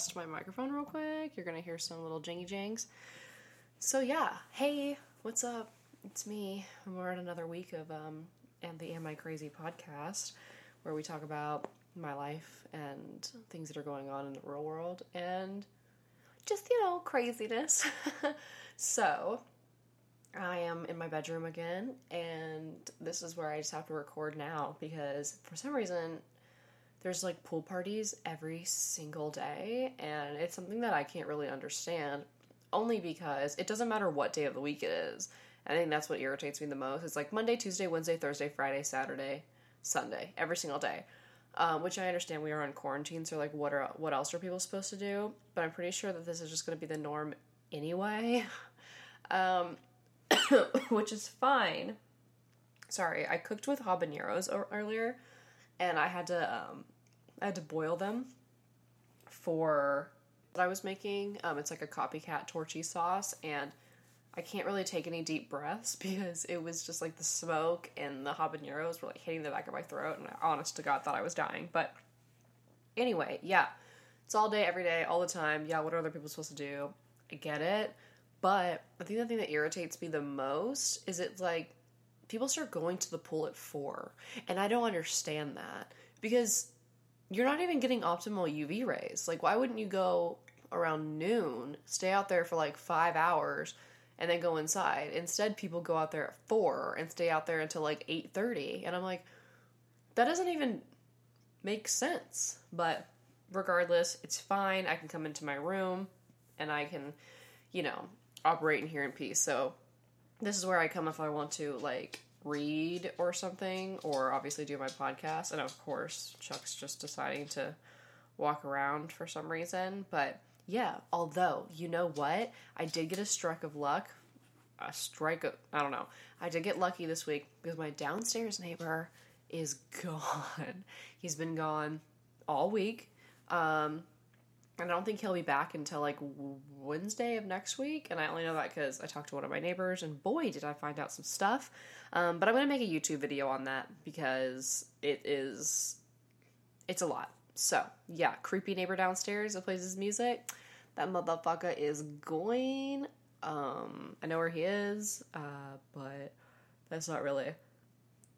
adjust my microphone real quick. You're gonna hear some little jingy jangs. So yeah, hey, what's up? It's me. We're at another week of um and the Am I Crazy podcast, where we talk about my life and things that are going on in the real world and just you know craziness. so I am in my bedroom again, and this is where I just have to record now because for some reason there's like pool parties every single day, and it's something that I can't really understand. Only because it doesn't matter what day of the week it is. I think that's what irritates me the most. It's like Monday, Tuesday, Wednesday, Thursday, Friday, Saturday, Sunday, every single day. Um, which I understand we are on quarantine, so like, what are what else are people supposed to do? But I'm pretty sure that this is just going to be the norm anyway, um, which is fine. Sorry, I cooked with habaneros earlier, and I had to um, I had to boil them for what I was making. Um, it's like a copycat torchy sauce, and I can't really take any deep breaths because it was just like the smoke and the habaneros were like hitting the back of my throat, and I honest to God thought I was dying. But anyway, yeah, it's all day, every day, all the time. Yeah, what are other people supposed to do? I get it. But I think the thing that irritates me the most is it like people start going to the pool at four, and I don't understand that because you're not even getting optimal UV rays. Like, why wouldn't you go around noon, stay out there for like five hours? and then go inside. Instead, people go out there at four and stay out there until like eight thirty, and I'm like, that doesn't even make sense. But regardless, it's fine. I can come into my room and I can, you know, operate in here in peace. So this is where I come if I want to like read or something, or obviously do my podcast. And of course, Chuck's just deciding to walk around for some reason, but yeah, although, you know what? I did get a strike of luck. A strike of, I don't know. I did get lucky this week because my downstairs neighbor is gone. He's been gone all week. Um, and I don't think he'll be back until like Wednesday of next week. And I only know that because I talked to one of my neighbors, and boy, did I find out some stuff. Um, but I'm going to make a YouTube video on that because it is, it's a lot. So, yeah, creepy neighbor downstairs that plays his music. That motherfucker is going. Um, I know where he is, uh, but that's not really.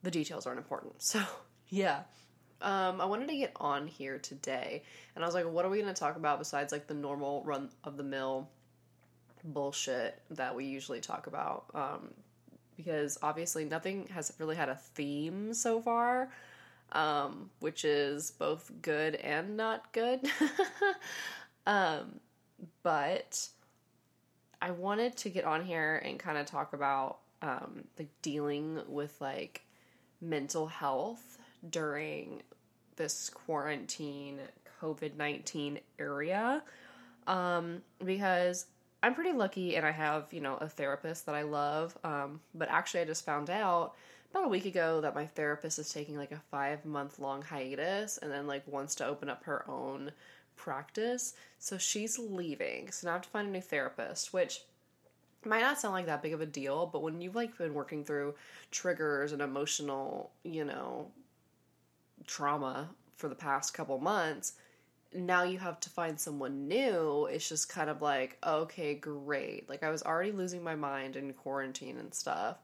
The details aren't important. So, yeah. Um, I wanted to get on here today, and I was like, what are we going to talk about besides like the normal run of the mill bullshit that we usually talk about? Um, because obviously nothing has really had a theme so far um, which is both good and not good. um, but I wanted to get on here and kind of talk about um, like dealing with like mental health during this quarantine COVID 19 area. Um, because I'm pretty lucky and I have, you know, a therapist that I love. Um, but actually, I just found out about a week ago that my therapist is taking like a five month long hiatus and then like wants to open up her own practice. So she's leaving. So now I have to find a new therapist, which might not sound like that big of a deal, but when you've like been working through triggers and emotional, you know, trauma for the past couple months, now you have to find someone new. It's just kind of like, okay, great. Like I was already losing my mind in quarantine and stuff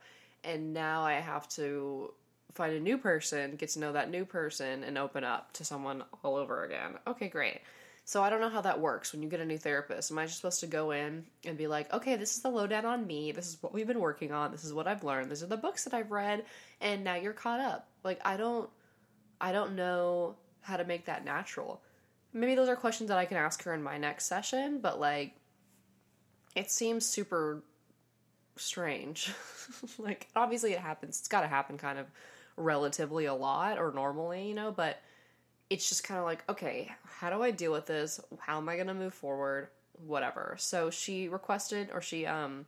and now I have to find a new person, get to know that new person, and open up to someone all over again. Okay, great. So I don't know how that works when you get a new therapist. Am I just supposed to go in and be like, okay, this is the lowdown on me. This is what we've been working on. This is what I've learned. These are the books that I've read, and now you're caught up. Like I don't, I don't know how to make that natural. Maybe those are questions that I can ask her in my next session, but like, it seems super strange. like obviously it happens. It's got to happen kind of relatively a lot or normally, you know, but it's just kind of like, okay, how do I deal with this? How am I going to move forward? Whatever. So she requested or she um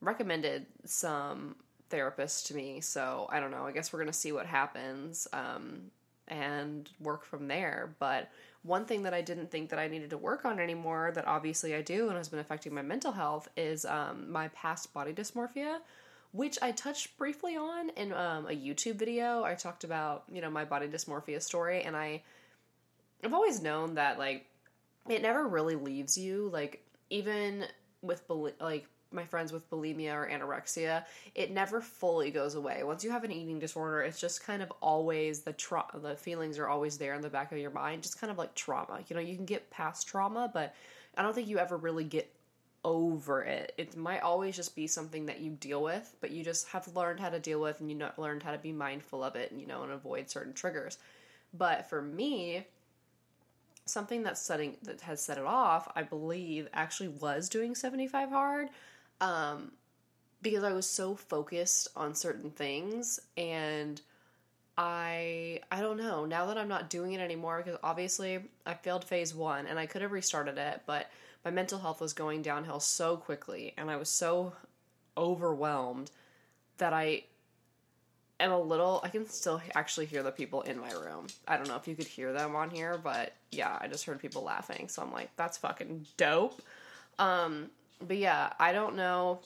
recommended some therapists to me. So I don't know. I guess we're going to see what happens um and work from there, but one thing that I didn't think that I needed to work on anymore, that obviously I do and has been affecting my mental health, is um, my past body dysmorphia, which I touched briefly on in um, a YouTube video. I talked about, you know, my body dysmorphia story, and I I've always known that like it never really leaves you. Like even with like my friends with bulimia or anorexia, it never fully goes away. Once you have an eating disorder, it's just kind of always the tra- the feelings are always there in the back of your mind, just kind of like trauma. You know, you can get past trauma, but I don't think you ever really get over it. It might always just be something that you deal with, but you just have learned how to deal with and you know learned how to be mindful of it, and you know, and avoid certain triggers. But for me, something that's setting that has set it off, I believe, actually was doing 75 hard. Um, because I was so focused on certain things and I I don't know, now that I'm not doing it anymore because obviously I failed phase 1 and I could have restarted it, but my mental health was going downhill so quickly and I was so overwhelmed that I am a little I can still actually hear the people in my room. I don't know if you could hear them on here, but yeah, I just heard people laughing. So I'm like, that's fucking dope. Um but yeah, I don't know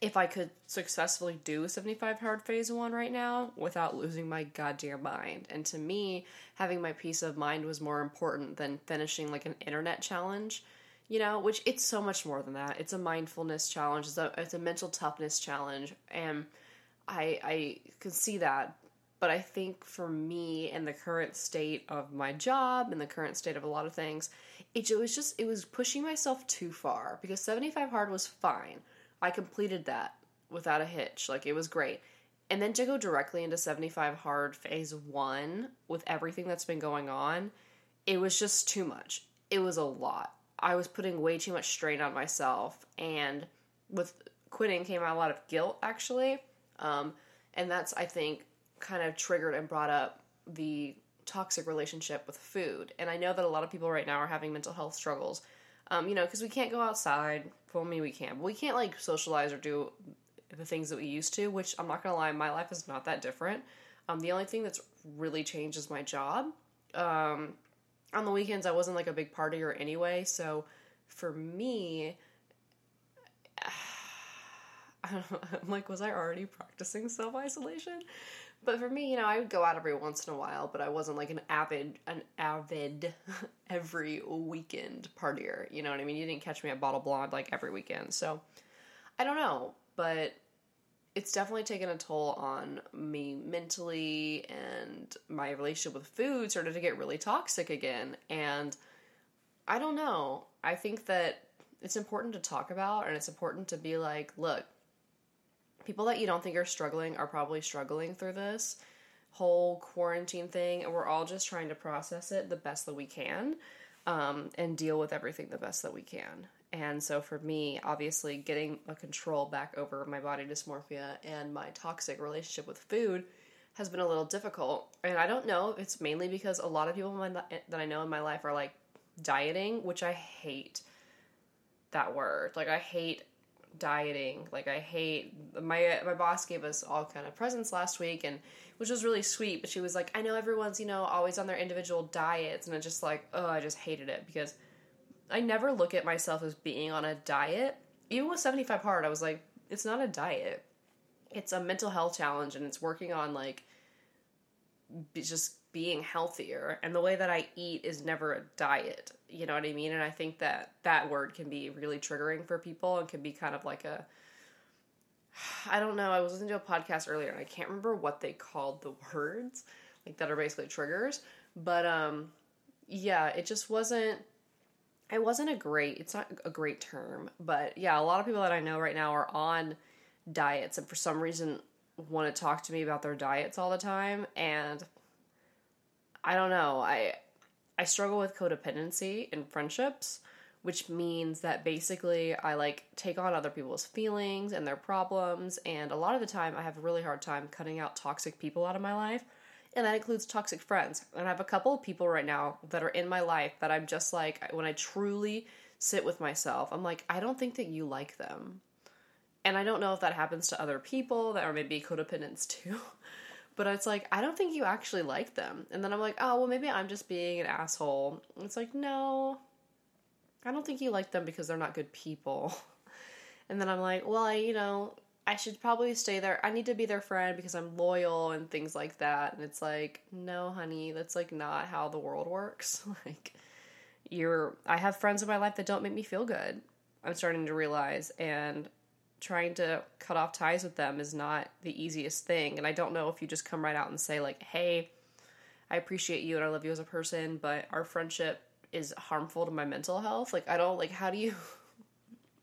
if I could successfully do 75 hard phase 1 right now without losing my goddamn mind. And to me, having my peace of mind was more important than finishing like an internet challenge you know which it's so much more than that. It's a mindfulness challenge. It's a, it's a mental toughness challenge. And i i can see that. But i think for me in the current state of my job and the current state of a lot of things it, was just it was pushing myself too far because 75 hard was fine. I completed that without a hitch like it was great. And then to go directly into 75 hard phase one with everything that's been going on it was just too much. It was a lot. I was putting way too much strain on myself, and with quitting came out a lot of guilt actually, um, and that's I think kind of triggered and brought up the toxic relationship with food. And I know that a lot of people right now are having mental health struggles, um, you know, because we can't go outside. For me, we can, but we can't like socialize or do the things that we used to. Which I'm not gonna lie, my life is not that different. Um, the only thing that's really changed is my job. Um, on the weekends I wasn't like a big partier anyway, so for me I I'm like, was I already practicing self isolation? But for me, you know, I would go out every once in a while, but I wasn't like an avid, an avid every weekend partier. You know what I mean? You didn't catch me at Bottled Blonde like every weekend. So I don't know, but it's definitely taken a toll on me mentally and my relationship with food started to get really toxic again and i don't know i think that it's important to talk about and it's important to be like look people that you don't think are struggling are probably struggling through this whole quarantine thing and we're all just trying to process it the best that we can um, and deal with everything the best that we can and so for me, obviously, getting a control back over my body dysmorphia and my toxic relationship with food has been a little difficult. And I don't know if it's mainly because a lot of people my, that I know in my life are like dieting, which I hate that word. Like I hate dieting. Like I hate my my boss gave us all kind of presents last week and which was really sweet, but she was like, I know everyone's, you know, always on their individual diets and I just like, oh, I just hated it because I never look at myself as being on a diet. Even with 75 hard, I was like, it's not a diet. It's a mental health challenge and it's working on like just being healthier. And the way that I eat is never a diet. You know what I mean? And I think that that word can be really triggering for people and can be kind of like a I don't know. I was listening to a podcast earlier and I can't remember what they called the words like that are basically triggers, but um yeah, it just wasn't it wasn't a great it's not a great term but yeah a lot of people that i know right now are on diets and for some reason want to talk to me about their diets all the time and i don't know i i struggle with codependency in friendships which means that basically i like take on other people's feelings and their problems and a lot of the time i have a really hard time cutting out toxic people out of my life and that includes toxic friends. And I have a couple of people right now that are in my life that I'm just like, when I truly sit with myself, I'm like, I don't think that you like them. And I don't know if that happens to other people that are maybe codependents too. but it's like, I don't think you actually like them. And then I'm like, oh, well, maybe I'm just being an asshole. And it's like, no, I don't think you like them because they're not good people. And then I'm like, well, I, you know, I should probably stay there. I need to be their friend because I'm loyal and things like that. And it's like, no, honey, that's like not how the world works. like, you're, I have friends in my life that don't make me feel good. I'm starting to realize. And trying to cut off ties with them is not the easiest thing. And I don't know if you just come right out and say, like, hey, I appreciate you and I love you as a person, but our friendship is harmful to my mental health. Like, I don't, like, how do you,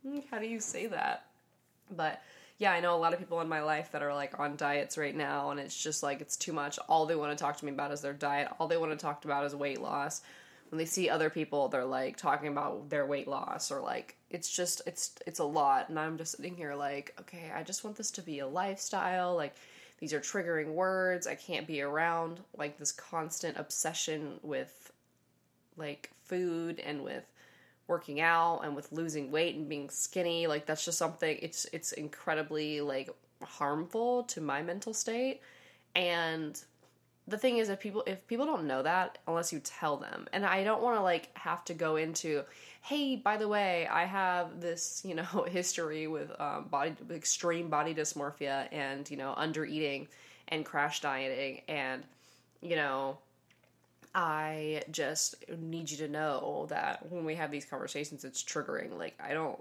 how do you say that? But yeah, I know a lot of people in my life that are like on diets right now, and it's just like it's too much. All they want to talk to me about is their diet. All they want to talk about is weight loss. When they see other people, they're like talking about their weight loss, or like it's just it's it's a lot. And I'm just sitting here like, okay, I just want this to be a lifestyle. Like these are triggering words. I can't be around like this constant obsession with like food and with working out and with losing weight and being skinny like that's just something it's it's incredibly like harmful to my mental state and the thing is if people if people don't know that unless you tell them and i don't want to like have to go into hey by the way i have this you know history with um, body extreme body dysmorphia and you know under eating and crash dieting and you know I just need you to know that when we have these conversations, it's triggering. Like, I don't,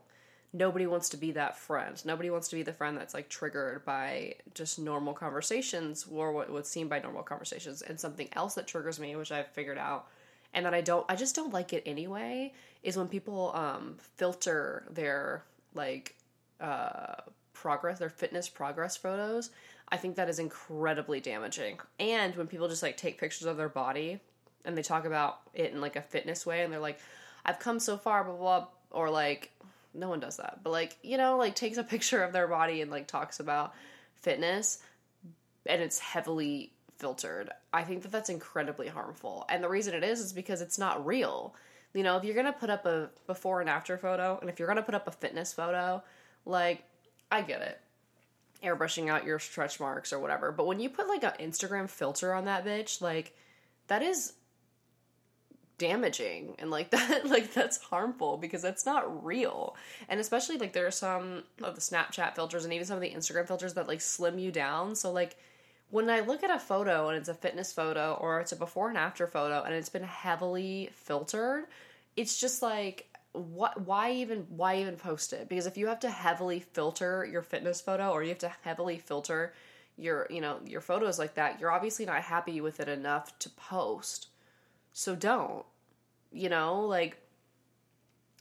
nobody wants to be that friend. Nobody wants to be the friend that's like triggered by just normal conversations or what would seem by normal conversations. And something else that triggers me, which I've figured out, and that I don't, I just don't like it anyway, is when people um, filter their like uh, progress, their fitness progress photos. I think that is incredibly damaging. And when people just like take pictures of their body and they talk about it in like a fitness way and they're like i've come so far blah blah, blah or like no one does that. But like you know like takes a picture of their body and like talks about fitness and it's heavily filtered. I think that that's incredibly harmful. And the reason it is is because it's not real. You know if you're gonna put up a before and after photo and if you're gonna put up a fitness photo like i get it. Airbrushing out your stretch marks or whatever. But when you put like an instagram filter on that bitch like that is damaging and like that like that's harmful because that's not real. And especially like there are some of the snapchat filters and even some of the instagram filters that like slim you down. So like when i look at a photo and it's a fitness photo or it's a before and after photo and it's been heavily filtered it's just like what why even why even post it? Because if you have to heavily filter your fitness photo or you have to heavily filter your you know your photos like that you're obviously not happy with it enough to post. So don't you know, like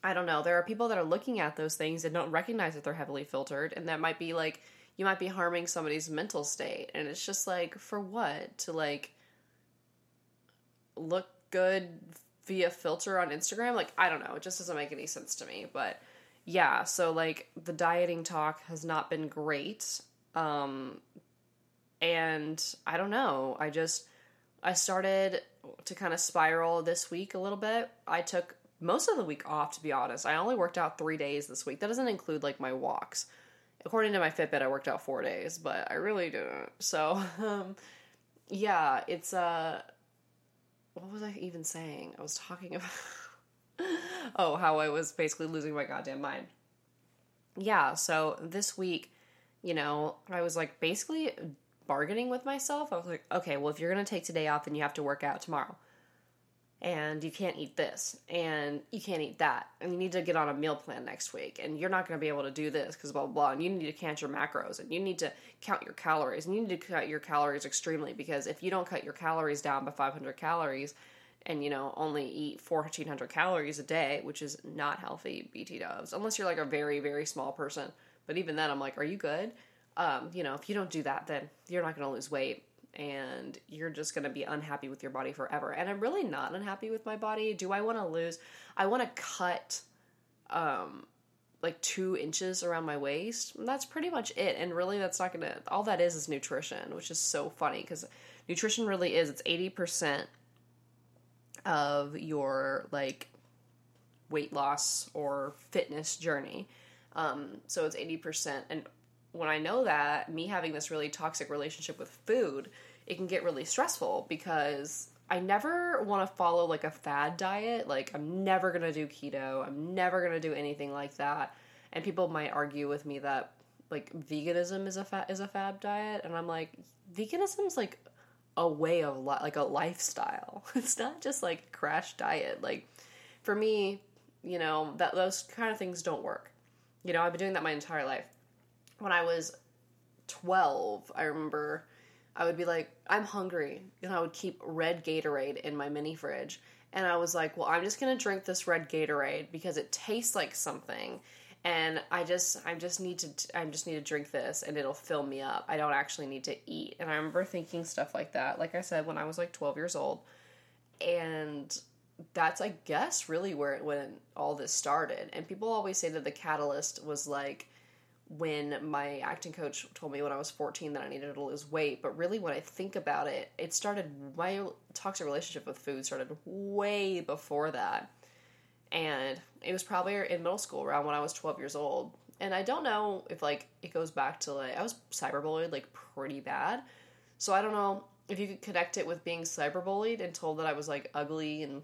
I don't know. There are people that are looking at those things and don't recognize that they're heavily filtered, and that might be like you might be harming somebody's mental state, and it's just like for what to like look good via filter on Instagram? Like I don't know. It just doesn't make any sense to me. But yeah, so like the dieting talk has not been great. Um, and I don't know. I just I started to kind of spiral this week a little bit. I took most of the week off, to be honest. I only worked out three days this week. That doesn't include like my walks. According to my Fitbit, I worked out four days, but I really didn't. So, um, yeah, it's uh, what was I even saying? I was talking about oh, how I was basically losing my goddamn mind. Yeah, so this week, you know, I was like basically bargaining with myself. I was like, okay, well, if you're going to take today off, then you have to work out tomorrow. And you can't eat this, and you can't eat that, and you need to get on a meal plan next week, and you're not going to be able to do this because blah, blah, blah, and you need to count your macros, and you need to count your calories, and you need to cut your calories extremely because if you don't cut your calories down by 500 calories, and you know only eat 1400 calories a day which is not healthy bt dubs unless you're like a very very small person but even then i'm like are you good um, you know, if you don't do that, then you're not going to lose weight and you're just going to be unhappy with your body forever. And I'm really not unhappy with my body. Do I want to lose? I want to cut um, like two inches around my waist. That's pretty much it. And really, that's not going to, all that is is nutrition, which is so funny because nutrition really is, it's 80% of your like weight loss or fitness journey. Um, so it's 80%. And when I know that, me having this really toxic relationship with food, it can get really stressful because I never want to follow like a fad diet. Like, I'm never going to do keto. I'm never going to do anything like that. And people might argue with me that like veganism is a fa- is a fab diet, and I'm like, veganism's like a way of li- like a lifestyle. It's not just like crash diet. Like for me, you know, that those kind of things don't work. You know, I've been doing that my entire life. When I was 12, I remember I would be like, I'm hungry. And I would keep red Gatorade in my mini fridge. And I was like, well, I'm just going to drink this red Gatorade because it tastes like something. And I just, I just need to, I just need to drink this and it'll fill me up. I don't actually need to eat. And I remember thinking stuff like that, like I said, when I was like 12 years old. And that's, I guess, really where it, when all this started. And people always say that the catalyst was like, when my acting coach told me when I was 14 that I needed to lose weight. But really, when I think about it, it started, my toxic relationship with food started way before that. And it was probably in middle school around when I was 12 years old. And I don't know if like it goes back to like, I was cyberbullied like pretty bad. So I don't know if you could connect it with being cyberbullied and told that I was like ugly and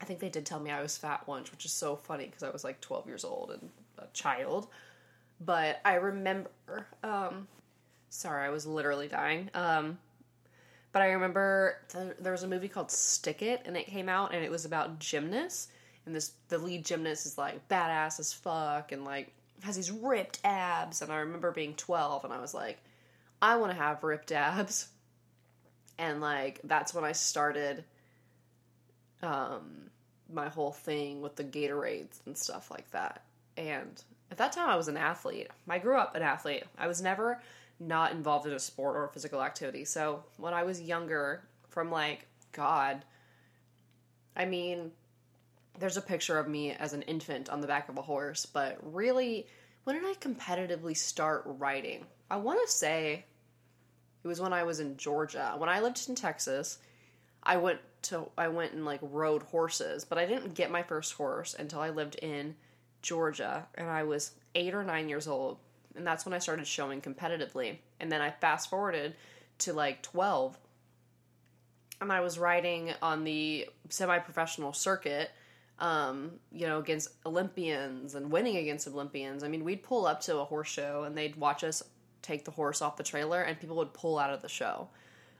I think they did tell me I was fat once, which is so funny because I was like 12 years old and a child but I remember. Um, sorry, I was literally dying. Um, but I remember th- there was a movie called Stick It, and it came out, and it was about gymnasts. And this the lead gymnast is like badass as fuck, and like has these ripped abs. And I remember being twelve, and I was like, I want to have ripped abs. And like that's when I started um, my whole thing with the Gatorades and stuff like that. And at that time, I was an athlete. I grew up an athlete. I was never not involved in a sport or a physical activity. So when I was younger, from like, God, I mean, there's a picture of me as an infant on the back of a horse, but really, when did I competitively start riding? I want to say it was when I was in Georgia. When I lived in Texas, I went to I went and like rode horses, but I didn't get my first horse until I lived in Georgia, and I was eight or nine years old, and that's when I started showing competitively. And then I fast forwarded to like 12, and I was riding on the semi professional circuit, um, you know, against Olympians and winning against Olympians. I mean, we'd pull up to a horse show, and they'd watch us take the horse off the trailer, and people would pull out of the show.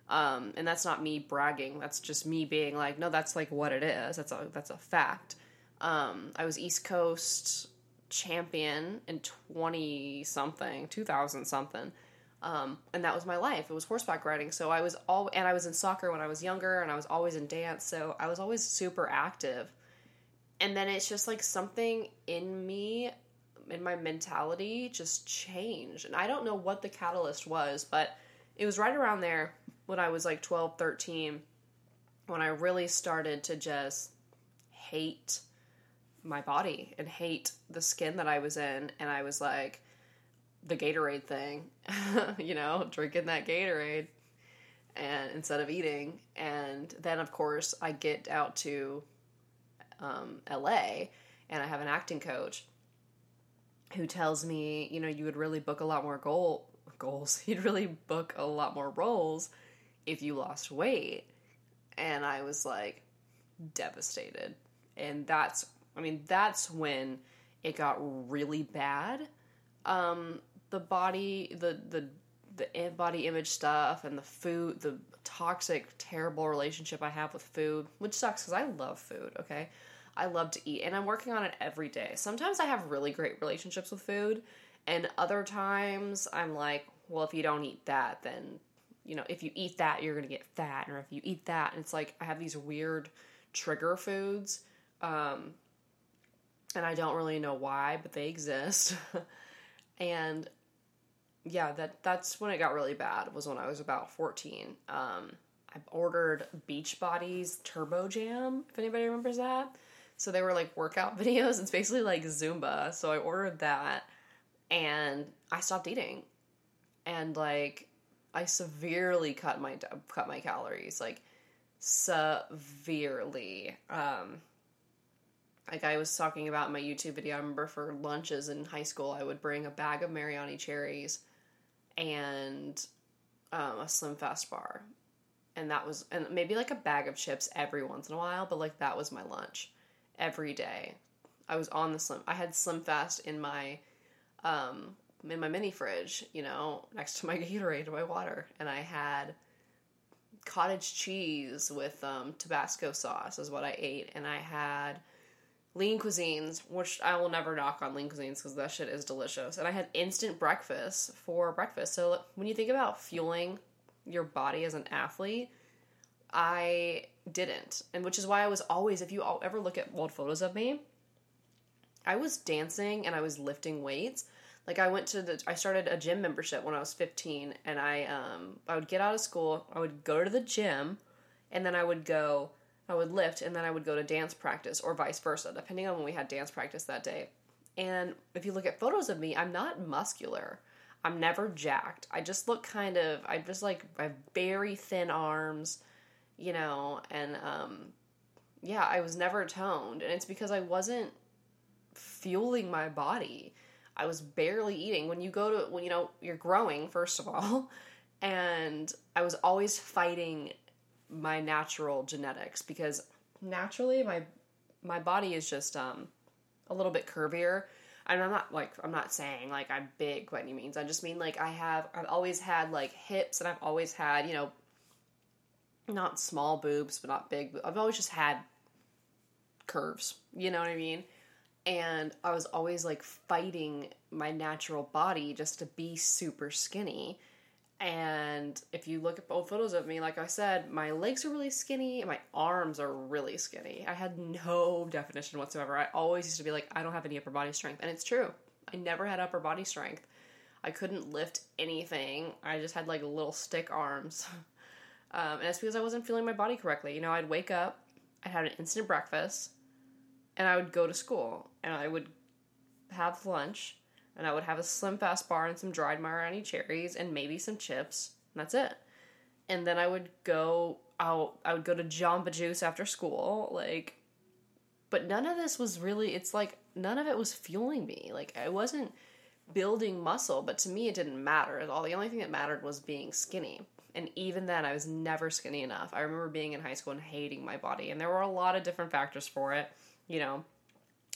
Um, and that's not me bragging. That's just me being like, no, that's like what it is. That's a that's a fact. Um, I was East Coast champion in 20 something, 2000 something. Um, and that was my life. It was horseback riding. So I was all, and I was in soccer when I was younger, and I was always in dance. So I was always super active. And then it's just like something in me, in my mentality, just changed. And I don't know what the catalyst was, but it was right around there when I was like 12, 13, when I really started to just hate my body and hate the skin that I was in. And I was like, the Gatorade thing, you know, drinking that Gatorade and instead of eating. And then, of course, I get out to um, LA and I have an acting coach who tells me, you know, you would really book a lot more goal goals. You'd really book a lot more roles if you lost weight. And I was like devastated. And that's I mean, that's when it got really bad. Um, the body, the the the body image stuff, and the food, the toxic, terrible relationship I have with food, which sucks because I love food. Okay, I love to eat, and I'm working on it every day. Sometimes I have really great relationships with food, and other times I'm like, well, if you don't eat that, then you know, if you eat that, you're gonna get fat, or if you eat that, and it's like I have these weird trigger foods. Um, and I don't really know why, but they exist. and yeah, that that's when it got really bad. Was when I was about fourteen. Um, I ordered Beachbody's Turbo Jam. If anybody remembers that, so they were like workout videos. It's basically like Zumba. So I ordered that, and I stopped eating, and like I severely cut my cut my calories, like severely. Um, like I was talking about in my YouTube video, I remember for lunches in high school, I would bring a bag of Mariani cherries and um, a Slim Fast bar, and that was and maybe like a bag of chips every once in a while, but like that was my lunch every day. I was on the Slim. I had Slim Fast in my um, in my mini fridge, you know, next to my Gatorade and my water, and I had cottage cheese with um, Tabasco sauce is what I ate, and I had lean cuisines, which I will never knock on lean cuisines because that shit is delicious. And I had instant breakfast for breakfast. So when you think about fueling your body as an athlete, I didn't, and which is why I was always. If you ever look at old photos of me, I was dancing and I was lifting weights. Like I went to the I started a gym membership when I was 15 and I um I would get out of school, I would go to the gym and then I would go I would lift and then I would go to dance practice or vice versa depending on when we had dance practice that day. And if you look at photos of me, I'm not muscular. I'm never jacked. I just look kind of I just like I have very thin arms, you know, and um yeah, I was never toned and it's because I wasn't fueling my body. I was barely eating. When you go to, when you know, you're growing, first of all, and I was always fighting my natural genetics because naturally my my body is just um a little bit curvier. And I'm not like I'm not saying like I'm big by any means. I just mean like I have I've always had like hips and I've always had, you know, not small boobs, but not big. I've always just had curves. You know what I mean? and I was always like fighting my natural body just to be super skinny. And if you look at old photos of me, like I said, my legs are really skinny and my arms are really skinny. I had no definition whatsoever. I always used to be like, I don't have any upper body strength. And it's true. I never had upper body strength. I couldn't lift anything. I just had like little stick arms. Um, and it's because I wasn't feeling my body correctly. You know, I'd wake up, I'd have an instant breakfast, and I would go to school and I would have lunch and I would have a slim fast bar and some dried Mariani cherries and maybe some chips and that's it. And then I would go out I would go to Jamba Juice after school like but none of this was really it's like none of it was fueling me. Like I wasn't building muscle, but to me it didn't matter at all. The only thing that mattered was being skinny. And even then I was never skinny enough. I remember being in high school and hating my body and there were a lot of different factors for it you know,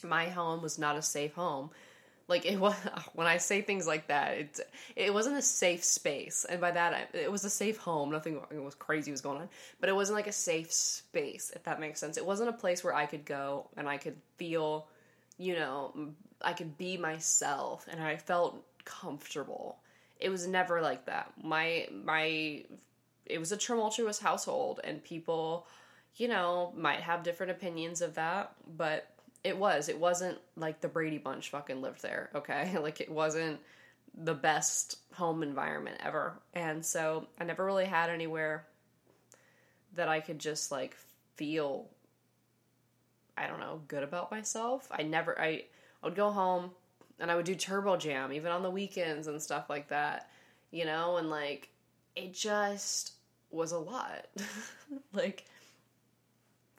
my home was not a safe home. Like it was when I say things like that, it it wasn't a safe space, and by that it was a safe home. Nothing was crazy was going on, but it wasn't like a safe space, if that makes sense. It wasn't a place where I could go and I could feel, you know, I could be myself, and I felt comfortable. It was never like that. My my, it was a tumultuous household, and people you know, might have different opinions of that, but it was. It wasn't like the Brady Bunch fucking lived there, okay? like it wasn't the best home environment ever. And so I never really had anywhere that I could just like feel I don't know, good about myself. I never I, I would go home and I would do turbo jam even on the weekends and stuff like that, you know, and like it just was a lot. like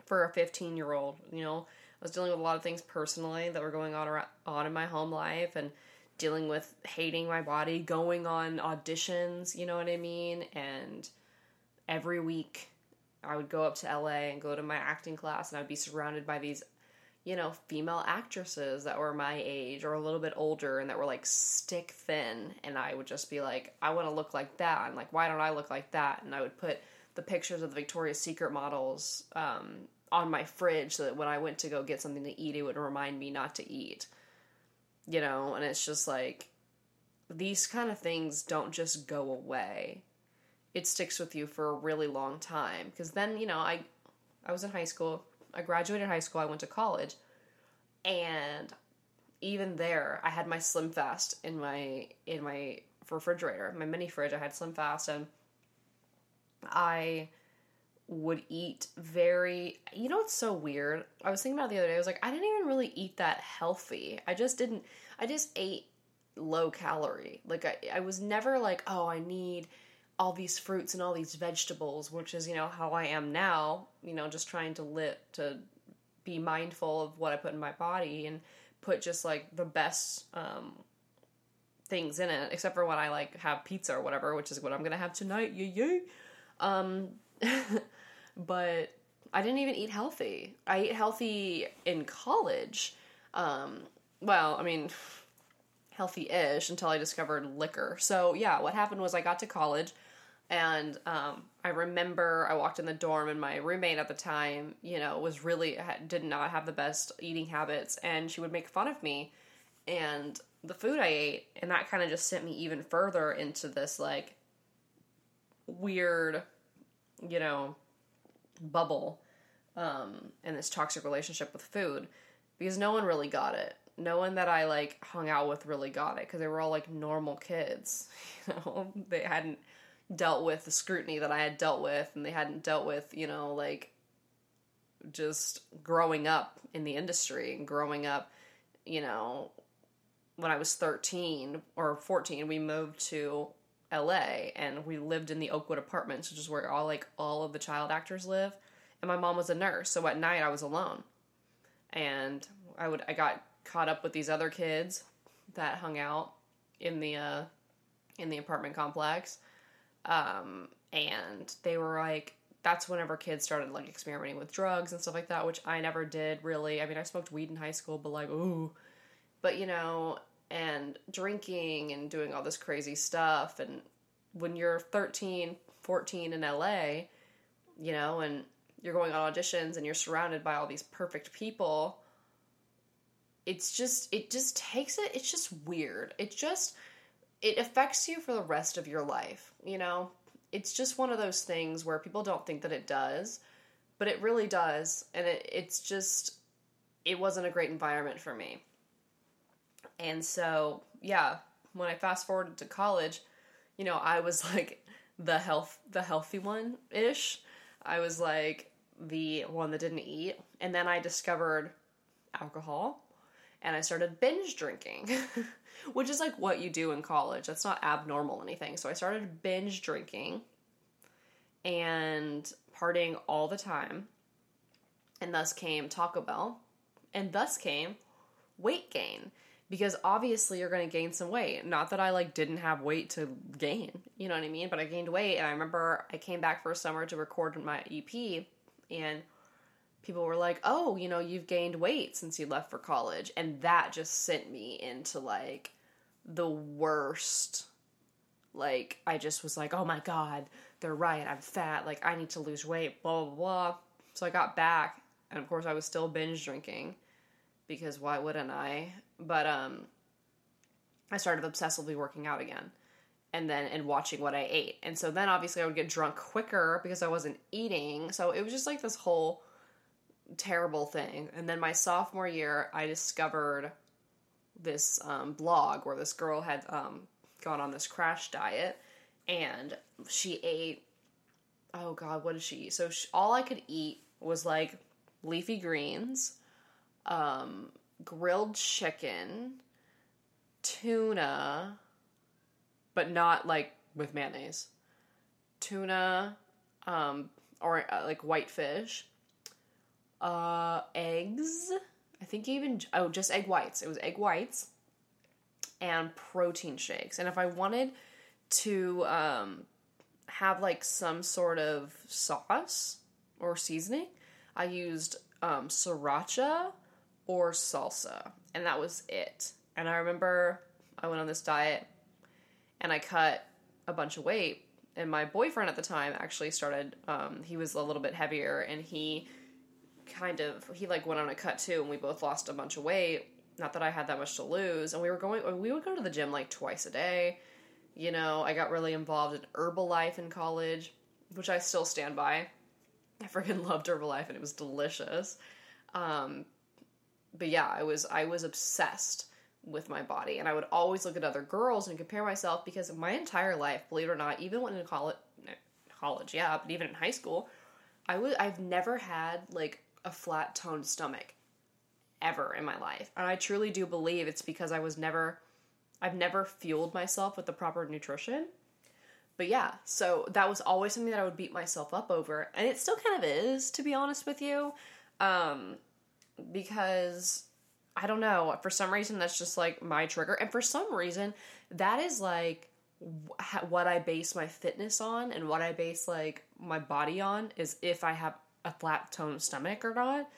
for a 15 year old. You know, I was dealing with a lot of things personally that were going on around, on in my home life and dealing with hating my body, going on auditions, you know what I mean? And every week I would go up to LA and go to my acting class and I'd be surrounded by these you know, female actresses that were my age or a little bit older and that were like stick thin. And I would just be like, I want to look like that. And like, why don't I look like that? And I would put the pictures of the Victoria's Secret models um, on my fridge so that when I went to go get something to eat, it would remind me not to eat. You know, and it's just like these kind of things don't just go away. It sticks with you for a really long time because then, you know, I I was in high school. I graduated high school, I went to college, and even there, I had my Slim Fast in my in my refrigerator, my mini fridge. I had Slim Fast, and I would eat very you know it's so weird? I was thinking about the other day i was like i didn't even really eat that healthy. I just didn't i just ate low calorie. Like i, I was never like oh i need all these fruits and all these vegetables which is you know how i am now you know just trying to live to be mindful of what i put in my body and put just like the best um things in it except for when i like have pizza or whatever which is what i'm gonna have tonight yay yay. Um but I didn't even eat healthy. I ate healthy in college. Um, well, I mean, healthy ish until I discovered liquor. So, yeah, what happened was I got to college and um, I remember I walked in the dorm and my roommate at the time, you know, was really, did not have the best eating habits and she would make fun of me and the food I ate. And that kind of just sent me even further into this like weird, you know, bubble um, and this toxic relationship with food because no one really got it no one that I like hung out with really got it because they were all like normal kids. You know, they hadn't dealt with the scrutiny that I had dealt with, and they hadn't dealt with you know like just growing up in the industry and growing up, you know, when I was 13 or 14, we moved to LA and we lived in the Oakwood apartments, which is where all like all of the child actors live. And my mom was a nurse, so at night I was alone. And I would I got caught up with these other kids that hung out in the uh, in the apartment complex, um, and they were like, that's whenever kids started like experimenting with drugs and stuff like that, which I never did really. I mean, I smoked weed in high school, but like, ooh, but you know, and drinking and doing all this crazy stuff, and when you're 13, 14 in LA, you know, and you're going on auditions and you're surrounded by all these perfect people it's just it just takes it it's just weird. It just it affects you for the rest of your life you know? It's just one of those things where people don't think that it does but it really does. And it, it's just it wasn't a great environment for me and so yeah when i fast forwarded to college you know i was like the health the healthy one ish i was like the one that didn't eat and then i discovered alcohol and I started binge drinking, which is like what you do in college. That's not abnormal anything. So I started binge drinking and partying all the time. And thus came Taco Bell. And thus came weight gain. Because obviously you're going to gain some weight. Not that I like didn't have weight to gain, you know what I mean? But I gained weight. And I remember I came back for a summer to record my EP. And people were like, "Oh, you know, you've gained weight since you left for college." And that just sent me into like the worst like I just was like, "Oh my god, they're right. I'm fat. Like I need to lose weight." blah blah blah. So I got back and of course I was still binge drinking because why wouldn't I? But um I started obsessively working out again and then and watching what I ate. And so then obviously I would get drunk quicker because I wasn't eating. So it was just like this whole terrible thing. And then my sophomore year, I discovered this um, blog where this girl had um, gone on this crash diet and she ate oh god what did she eat so she, all i could eat was like leafy greens um, grilled chicken tuna but not like with mayonnaise tuna um, or uh, like white fish uh, eggs. I think even oh, just egg whites. It was egg whites and protein shakes. And if I wanted to um, have like some sort of sauce or seasoning, I used um, sriracha or salsa, and that was it. And I remember I went on this diet and I cut a bunch of weight. And my boyfriend at the time actually started, um, he was a little bit heavier and he kind of he like went on a cut too, and we both lost a bunch of weight. Not that I had that much to lose, and we were going. We would go to the gym like twice a day. You know, I got really involved in Herbalife in college, which I still stand by. I freaking loved Herbalife, and it was delicious. Um, but yeah, I was I was obsessed with my body, and I would always look at other girls and compare myself because my entire life, believe it or not, even when in college, college, yeah, but even in high school, I would I've never had like a flat toned stomach ever in my life. And I truly do believe it's because I was never, I've never fueled myself with the proper nutrition. But yeah, so that was always something that I would beat myself up over. And it still kind of is, to be honest with you. Um, because I don't know, for some reason that's just like my trigger. And for some reason, that is like what I base my fitness on and what I base like my body on is if I have a flat toned stomach or not.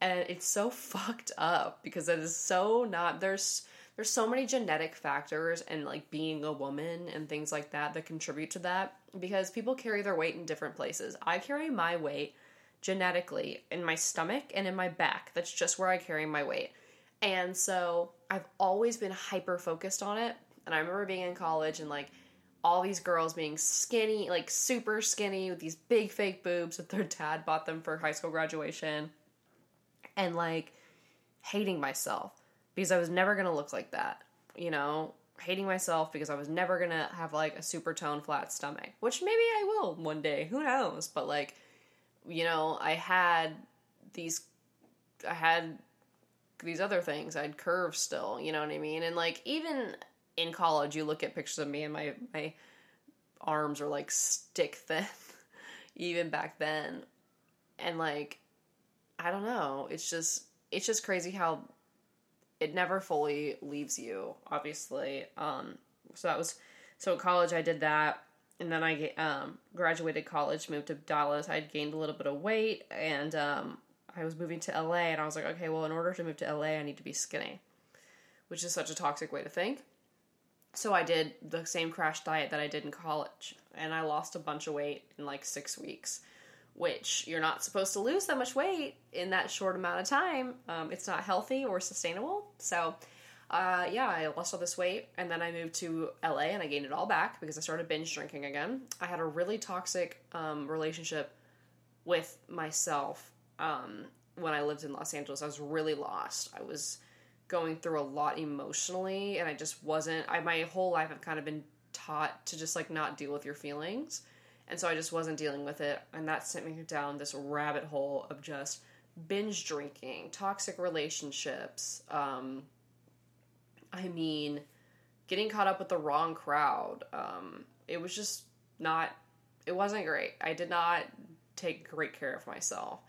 And it's so fucked up because it is so not there's there's so many genetic factors and like being a woman and things like that that contribute to that because people carry their weight in different places. I carry my weight genetically in my stomach and in my back. That's just where I carry my weight. And so I've always been hyper focused on it. And I remember being in college and like all these girls being skinny, like super skinny with these big fake boobs that their dad bought them for high school graduation. And like hating myself because I was never going to look like that, you know, hating myself because I was never going to have like a super toned flat stomach, which maybe I will one day, who knows, but like you know, I had these I had these other things. I had curves still, you know what I mean? And like even in college you look at pictures of me and my my arms are like stick thin even back then. And like I don't know, it's just it's just crazy how it never fully leaves you, obviously. Um, so that was so at college I did that, and then I um, graduated college, moved to Dallas. I had gained a little bit of weight, and um, I was moving to LA, and I was like, okay, well, in order to move to LA, I need to be skinny, which is such a toxic way to think. So I did the same crash diet that I did in college, and I lost a bunch of weight in like six weeks which you're not supposed to lose that much weight in that short amount of time. Um, it's not healthy or sustainable. So, uh, yeah, I lost all this weight and then I moved to LA and I gained it all back because I started binge drinking again. I had a really toxic um, relationship with myself um, when I lived in Los Angeles. I was really lost. I was going through a lot emotionally and I just wasn't. I my whole life I've kind of been taught to just like not deal with your feelings and so I just wasn't dealing with it. And that sent me down this rabbit hole of just binge drinking, toxic relationships. Um, I mean, getting caught up with the wrong crowd. Um, it was just not, it wasn't great. I did not take great care of myself.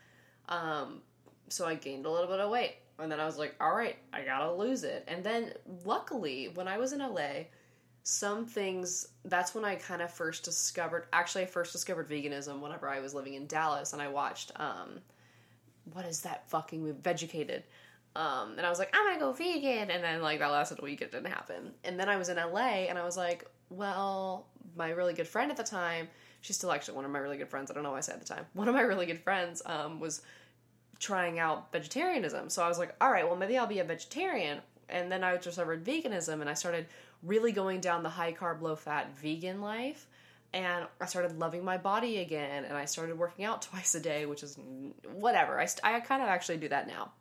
Um, so I gained a little bit of weight. And then I was like, all right, I gotta lose it. And then luckily, when I was in LA, some things that's when I kind of first discovered actually I first discovered veganism whenever I was living in Dallas and I watched um what is that fucking movie Vegucated um and I was like I'm gonna go vegan. And then like that lasted a week. It didn't happen. And then I was in LA and I was like well my really good friend at the time she's still actually one of my really good friends. I don't know why I said at the time. One of my really good friends um was trying out vegetarianism. So I was like all right well maybe I'll be a vegetarian. And then I discovered veganism and I started really going down the high carb, low fat vegan life. And I started loving my body again, and I started working out twice a day, which is whatever. I, st- I kind of actually do that now,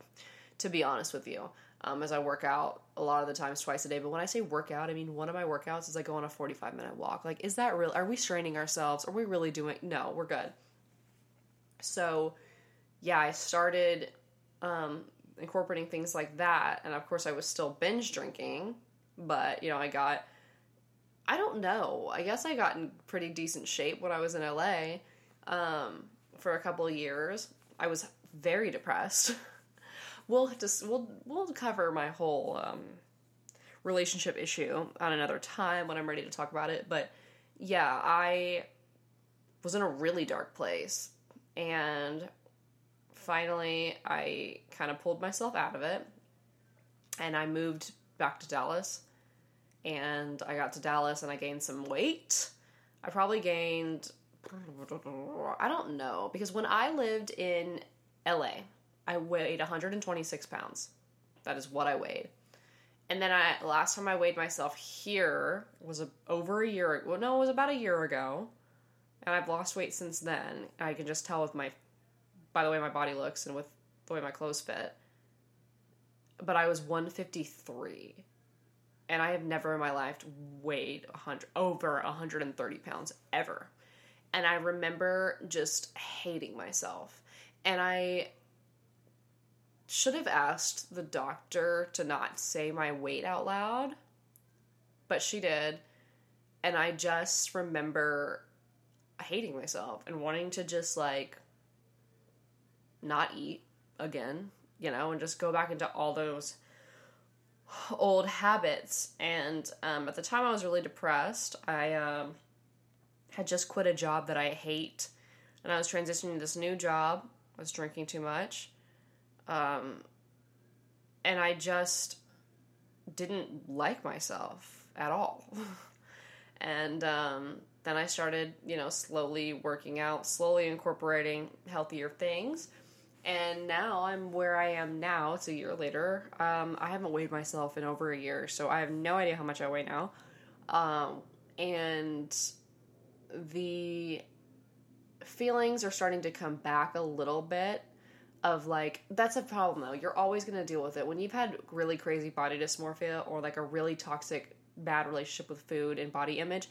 to be honest with you, um, as I work out a lot of the times twice a day. But when I say workout, I mean one of my workouts is I go on a 45 minute walk. Like, is that real? Are we straining ourselves? Are we really doing? No, we're good. So, yeah, I started um, incorporating things like that. And of course, I was still binge drinking but, you know, I got, I don't know. I guess I got in pretty decent shape when I was in LA um, for a couple of years. I was very depressed. we'll just we'll we'll cover my whole um, relationship issue on another time when I'm ready to talk about it. But yeah, I was in a really dark place, and finally I kind of pulled myself out of it, and I moved back to Dallas. And I got to Dallas and I gained some weight. I probably gained, I don't know, because when I lived in LA, I weighed 126 pounds. That is what I weighed. And then I last time I weighed myself here was a, over a year. Well, no, it was about a year ago, and I've lost weight since then. I can just tell with my, by the way my body looks and with the way my clothes fit but I was 153. And I have never in my life weighed 100 over 130 pounds ever. And I remember just hating myself. And I should have asked the doctor to not say my weight out loud, but she did. And I just remember hating myself and wanting to just like not eat again you know, and just go back into all those old habits. And um, at the time, I was really depressed. I um, had just quit a job that I hate, and I was transitioning to this new job. I was drinking too much. Um, and I just didn't like myself at all. and um, then I started, you know, slowly working out, slowly incorporating healthier things. And now I'm where I am now. It's a year later. Um, I haven't weighed myself in over a year, so I have no idea how much I weigh now. Um, and the feelings are starting to come back a little bit of like that's a problem though. You're always going to deal with it. When you've had really crazy body dysmorphia or like a really toxic bad relationship with food and body image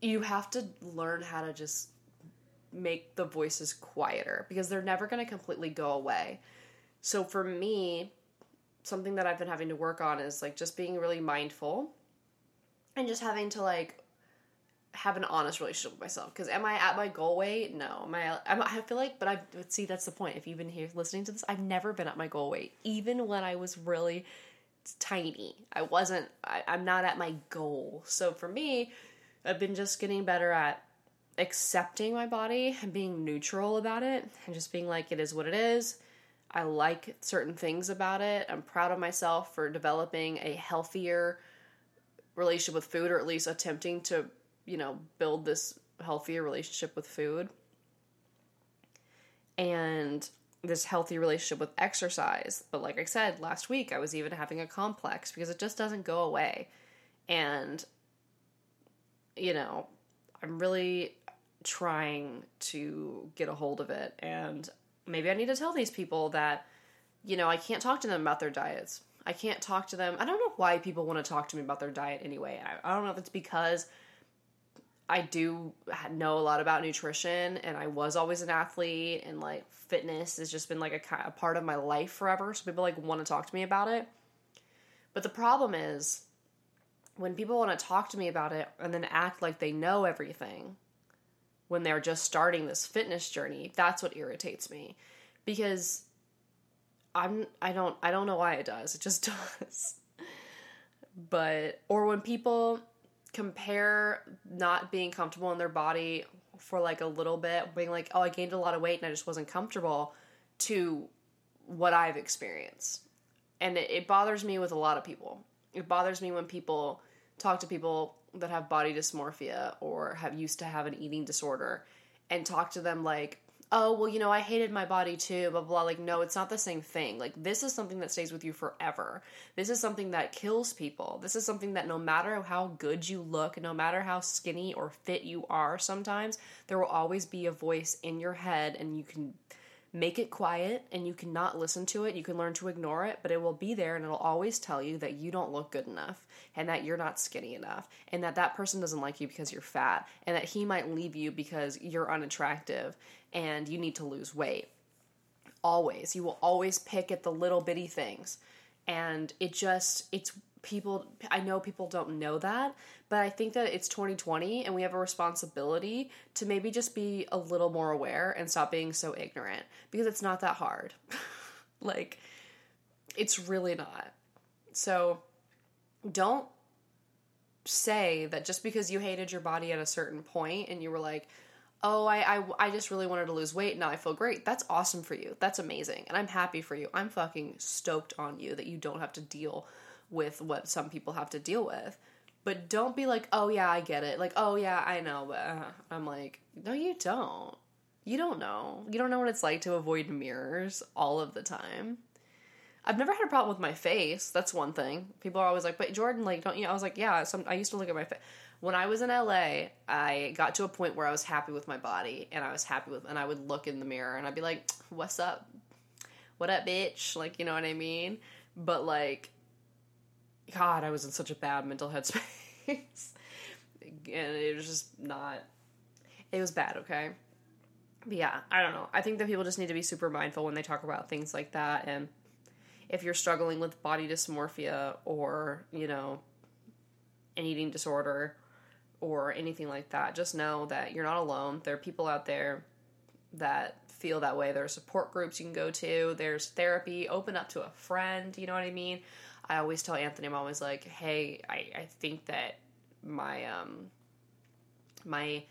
you have to learn how to just make the voices quieter because they're never going to completely go away. So for me something that i've been having to work on is like just being really mindful and just having to like have an honest relationship with myself. Because am I at my goal weight? No. Am I? I'm, I feel like, but I see that's the point. If you've been here listening to this, I've never been at my goal weight, even when I was really tiny. I wasn't. I, I'm not at my goal. So for me, I've been just getting better at accepting my body and being neutral about it, and just being like, it is what it is. I like certain things about it. I'm proud of myself for developing a healthier relationship with food, or at least attempting to you know, build this healthier relationship with food and this healthy relationship with exercise. But like I said last week, I was even having a complex because it just doesn't go away. And, you know, I'm really trying to get a hold of it. And maybe I need to tell these people that, you know, I can't talk to them about their diets. I can't talk to them. I don't know why people want to talk to me about their diet anyway. I, I don't know if it's because I do know a lot about nutrition and I was always an athlete and like fitness has just been like a, a part of my life forever. So people like want to talk to me about it. But the problem is when people want to talk to me about it and then act like they know everything when they're just starting this fitness journey, that's what irritates me because I'm I don't I don't know why it does. It just does. But or when people compare not being comfortable in their body for like a little bit, being like, oh, I gained a lot of weight and I just wasn't comfortable, to what I've experienced. And it, it bothers me with a lot of people. It bothers me when people talk to people that have body dysmorphia or have used to have an eating disorder and talk to them like, oh, well, you know, I hated my body too, blah, blah. Like, no, it's not the same thing. Like, this is something that stays with you forever. This is something that kills people. This is something that no matter how good you look, no matter how skinny or fit you are, sometimes there will always be a voice in your head and you can make it quiet and you cannot listen to it. You can learn to ignore it, but it will be there and it'll always tell you that you don't look good enough and that you're not skinny enough and that that person doesn't like you because you're fat and that he might leave you because you're unattractive and you need to lose weight. Always. You will always pick at the little bitty things. And it just, it's people, I know people don't know that, but I think that it's 2020 and we have a responsibility to maybe just be a little more aware and stop being so ignorant because it's not that hard. like, it's really not. So, don't say that just because you hated your body at a certain point and you were like, oh, I, I, I just really wanted to lose weight. Now I feel great. That's awesome for you. That's amazing. And I'm happy for you. I'm fucking stoked on you that you don't have to deal with what some people have to deal with. But don't be like, oh, yeah, I get it. Like, oh, yeah, I know. But uh, I'm like, no, you don't. You don't know. You don't know what it's like to avoid mirrors all of the time. I've never had a problem with my face. That's one thing. People are always like, but Jordan, like, don't you? I was like, yeah. Some I used to look at my face when I was in LA, I got to a point where I was happy with my body and I was happy with, and I would look in the mirror and I'd be like, what's up? What up, bitch? Like, you know what I mean? But like, God, I was in such a bad mental headspace. and it was just not, it was bad, okay? But yeah, I don't know. I think that people just need to be super mindful when they talk about things like that. And if you're struggling with body dysmorphia or, you know, an eating disorder or anything like that, just know that you're not alone. There are people out there that feel that way. There are support groups you can go to. There's therapy. Open up to a friend. You know what I mean? I always tell Anthony, I'm always like, hey, I, I think that my um my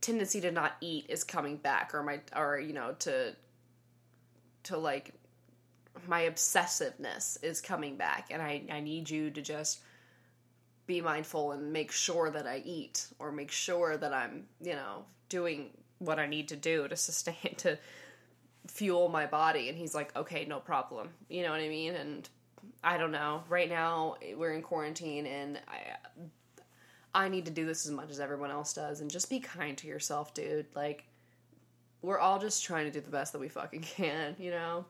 tendency to not eat is coming back or my or you know to to like my obsessiveness is coming back and I, I need you to just be mindful and make sure that I eat or make sure that I'm, you know, doing what I need to do to sustain to fuel my body and he's like, "Okay, no problem." You know what I mean? And I don't know. Right now we're in quarantine and I I need to do this as much as everyone else does and just be kind to yourself, dude. Like we're all just trying to do the best that we fucking can, you know?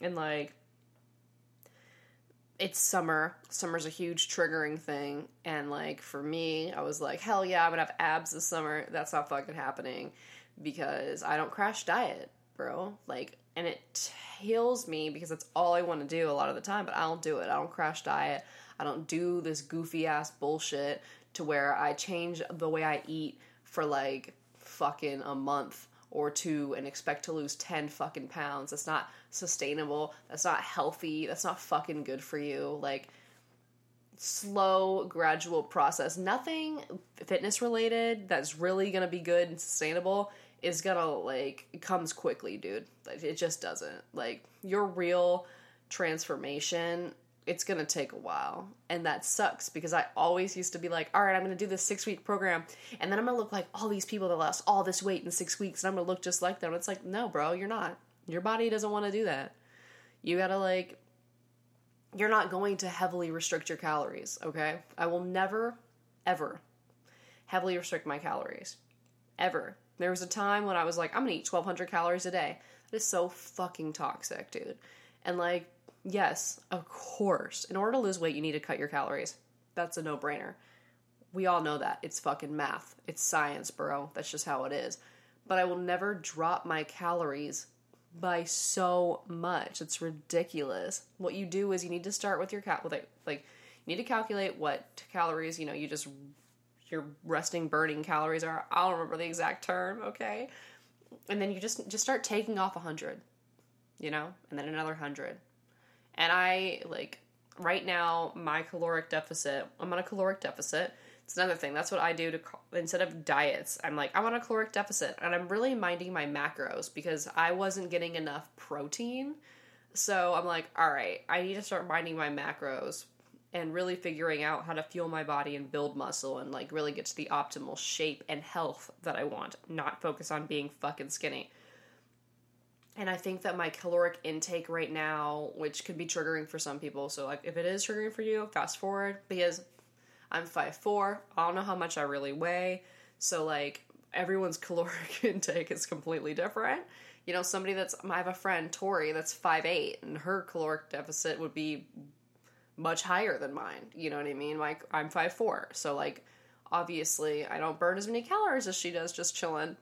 And like it's summer. Summer's a huge triggering thing. And like for me, I was like, hell yeah, I'm gonna have abs this summer. That's not fucking happening because I don't crash diet, bro. Like, and it kills me because that's all I want to do a lot of the time, but I don't do it. I don't crash diet. I don't do this goofy ass bullshit to where I change the way I eat for like fucking a month or two and expect to lose 10 fucking pounds. That's not sustainable. That's not healthy. That's not fucking good for you. Like, slow, gradual process. Nothing fitness related that's really gonna be good and sustainable is gonna, like, comes quickly, dude. Like, it just doesn't. Like, your real transformation it's gonna take a while. And that sucks because i always used to be like all right i'm gonna do this six week program and then i'm gonna look like all these people that lost all this weight in six weeks and i'm gonna look just like them. It's like no bro you're not. Your body doesn't want to do that. You gotta like you're not going to heavily restrict your calories okay? I will never ever heavily restrict my calories. Ever there was a time when i was like i'm gonna eat 1200 calories a day that is so fucking toxic dude and like Yes, of course. In order to lose weight, you need to cut your calories. That's a no brainer. We all know that. It's fucking math. It's science, bro. That's just how it is. But I will never drop my calories by so much. It's ridiculous. What you do is you need to start with your cal with like you need to calculate what calories, you know, you just your resting burning calories are. I don't remember the exact term, okay? And then you just just start taking off 100. You know? And then another 100 and I like right now my caloric deficit. I'm on a caloric deficit. It's another thing. That's what I do to instead of diets. I'm like I'm on a caloric deficit, and I'm really minding my macros because I wasn't getting enough protein. So I'm like, all right, I need to start minding my macros and really figuring out how to fuel my body and build muscle and like really get to the optimal shape and health that I want, not focus on being fucking skinny. And I think that my caloric intake right now, which could be triggering for some people, so like if it is triggering for you, fast forward because I'm 5'4, I don't know how much I really weigh. So like everyone's caloric intake is completely different. You know, somebody that's I have a friend, Tori, that's 5'8, and her caloric deficit would be much higher than mine. You know what I mean? Like I'm 5'4. So like obviously I don't burn as many calories as she does just chilling.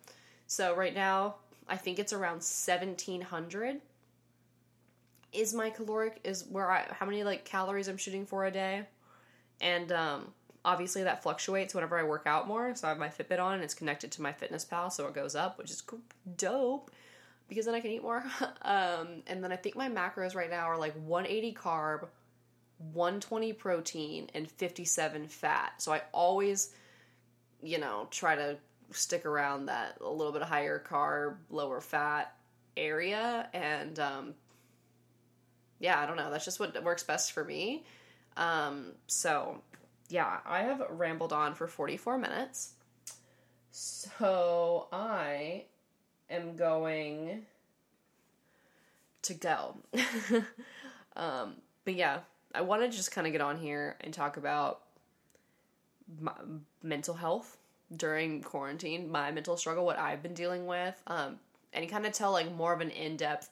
So right now I think it's around 1700 is my caloric is where I how many like calories I'm shooting for a day. And um obviously that fluctuates whenever I work out more. So I have my Fitbit on and it's connected to my Fitness Pal, so it goes up, which is dope because then I can eat more. um, and then I think my macros right now are like 180 carb, 120 protein, and 57 fat. So I always, you know, try to stick around that a little bit higher carb, lower fat area. And um, yeah, I don't know. That's just what works best for me. Um, so yeah, I have rambled on for 44 minutes. So I am going to go. um, but yeah, I want to just kind of get on here and talk about mental health during quarantine, my mental struggle, what I've been dealing with, um, and kind of tell like more of an in depth,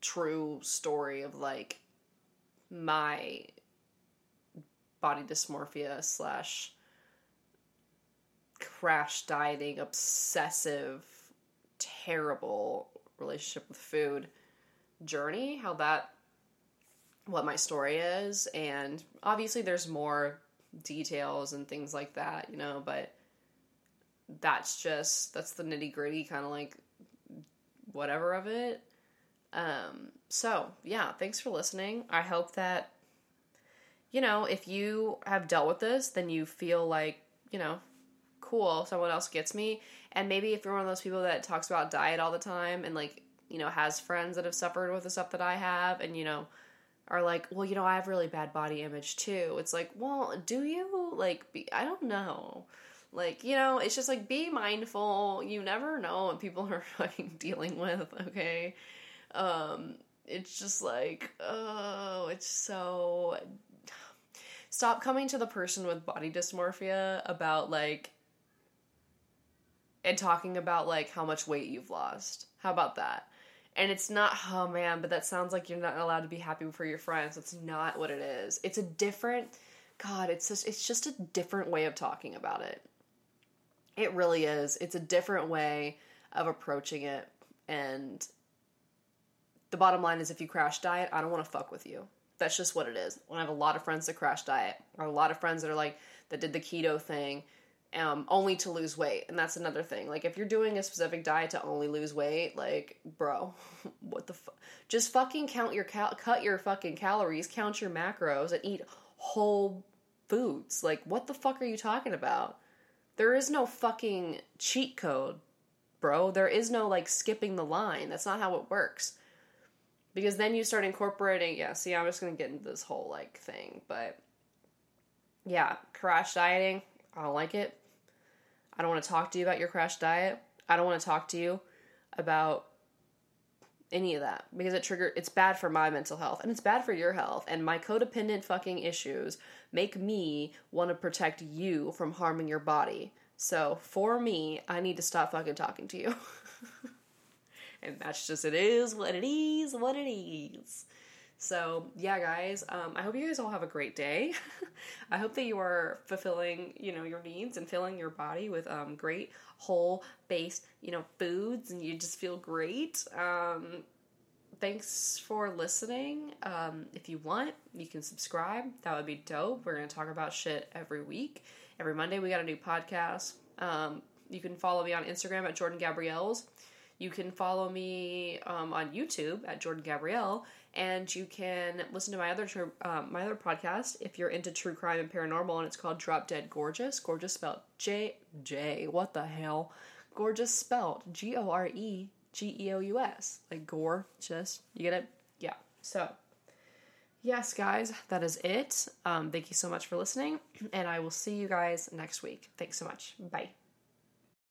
true story of like my body dysmorphia slash crash dieting, obsessive, terrible relationship with food journey, how that, what my story is, and obviously there's more details and things like that, you know, but that's just that's the nitty gritty kind of like whatever of it. Um, so yeah, thanks for listening. I hope that you know, if you have dealt with this, then you feel like, you know, cool, someone else gets me. And maybe if you're one of those people that talks about diet all the time and like you know, has friends that have suffered with the stuff that I have and, you know, are like, well, you know, I have really bad body image too. It's like, well, do you? Like, be, I don't know. Like, you know, it's just like be mindful. You never know what people are fucking dealing with, okay? Um, it's just like, oh, it's so. Stop coming to the person with body dysmorphia about like. and talking about like how much weight you've lost. How about that? And it's not, oh man, but that sounds like you're not allowed to be happy for your friends. That's not what it is. It's a different, God, it's just, it's just a different way of talking about it. It really is. It's a different way of approaching it. And the bottom line is if you crash diet, I don't want to fuck with you. That's just what it is. When I have a lot of friends that crash diet, or a lot of friends that are like, that did the keto thing, um, only to lose weight. And that's another thing. Like, if you're doing a specific diet to only lose weight, like, bro, what the fuck? Just fucking count your cal- cut your fucking calories, count your macros, and eat whole foods. Like, what the fuck are you talking about? There is no fucking cheat code, bro. There is no like skipping the line. That's not how it works. Because then you start incorporating, yeah, see, I'm just gonna get into this whole like thing, but yeah, crash dieting, I don't like it. I don't want to talk to you about your crash diet. I don't want to talk to you about any of that because it trigger it's bad for my mental health and it's bad for your health and my codependent fucking issues make me want to protect you from harming your body. So, for me, I need to stop fucking talking to you. and that's just it is what it is, what it is. So, yeah, guys, um, I hope you guys all have a great day. I hope that you are fulfilling, you know, your needs and filling your body with um, great whole based, you know, foods and you just feel great. Um, thanks for listening. Um, if you want, you can subscribe. That would be dope. We're going to talk about shit every week. Every Monday, we got a new podcast. Um, you can follow me on Instagram at Jordan Gabrielle's. You can follow me um, on YouTube at Jordan Gabrielle and you can listen to my other uh, my other podcast if you're into true crime and paranormal, and it's called Drop Dead Gorgeous. Gorgeous spelled J J. What the hell? Gorgeous spelled G O R E G E O U S. Like gore, just you get it? Yeah. So. Yes, guys, that is it. Um, thank you so much for listening, and I will see you guys next week. Thanks so much. Bye.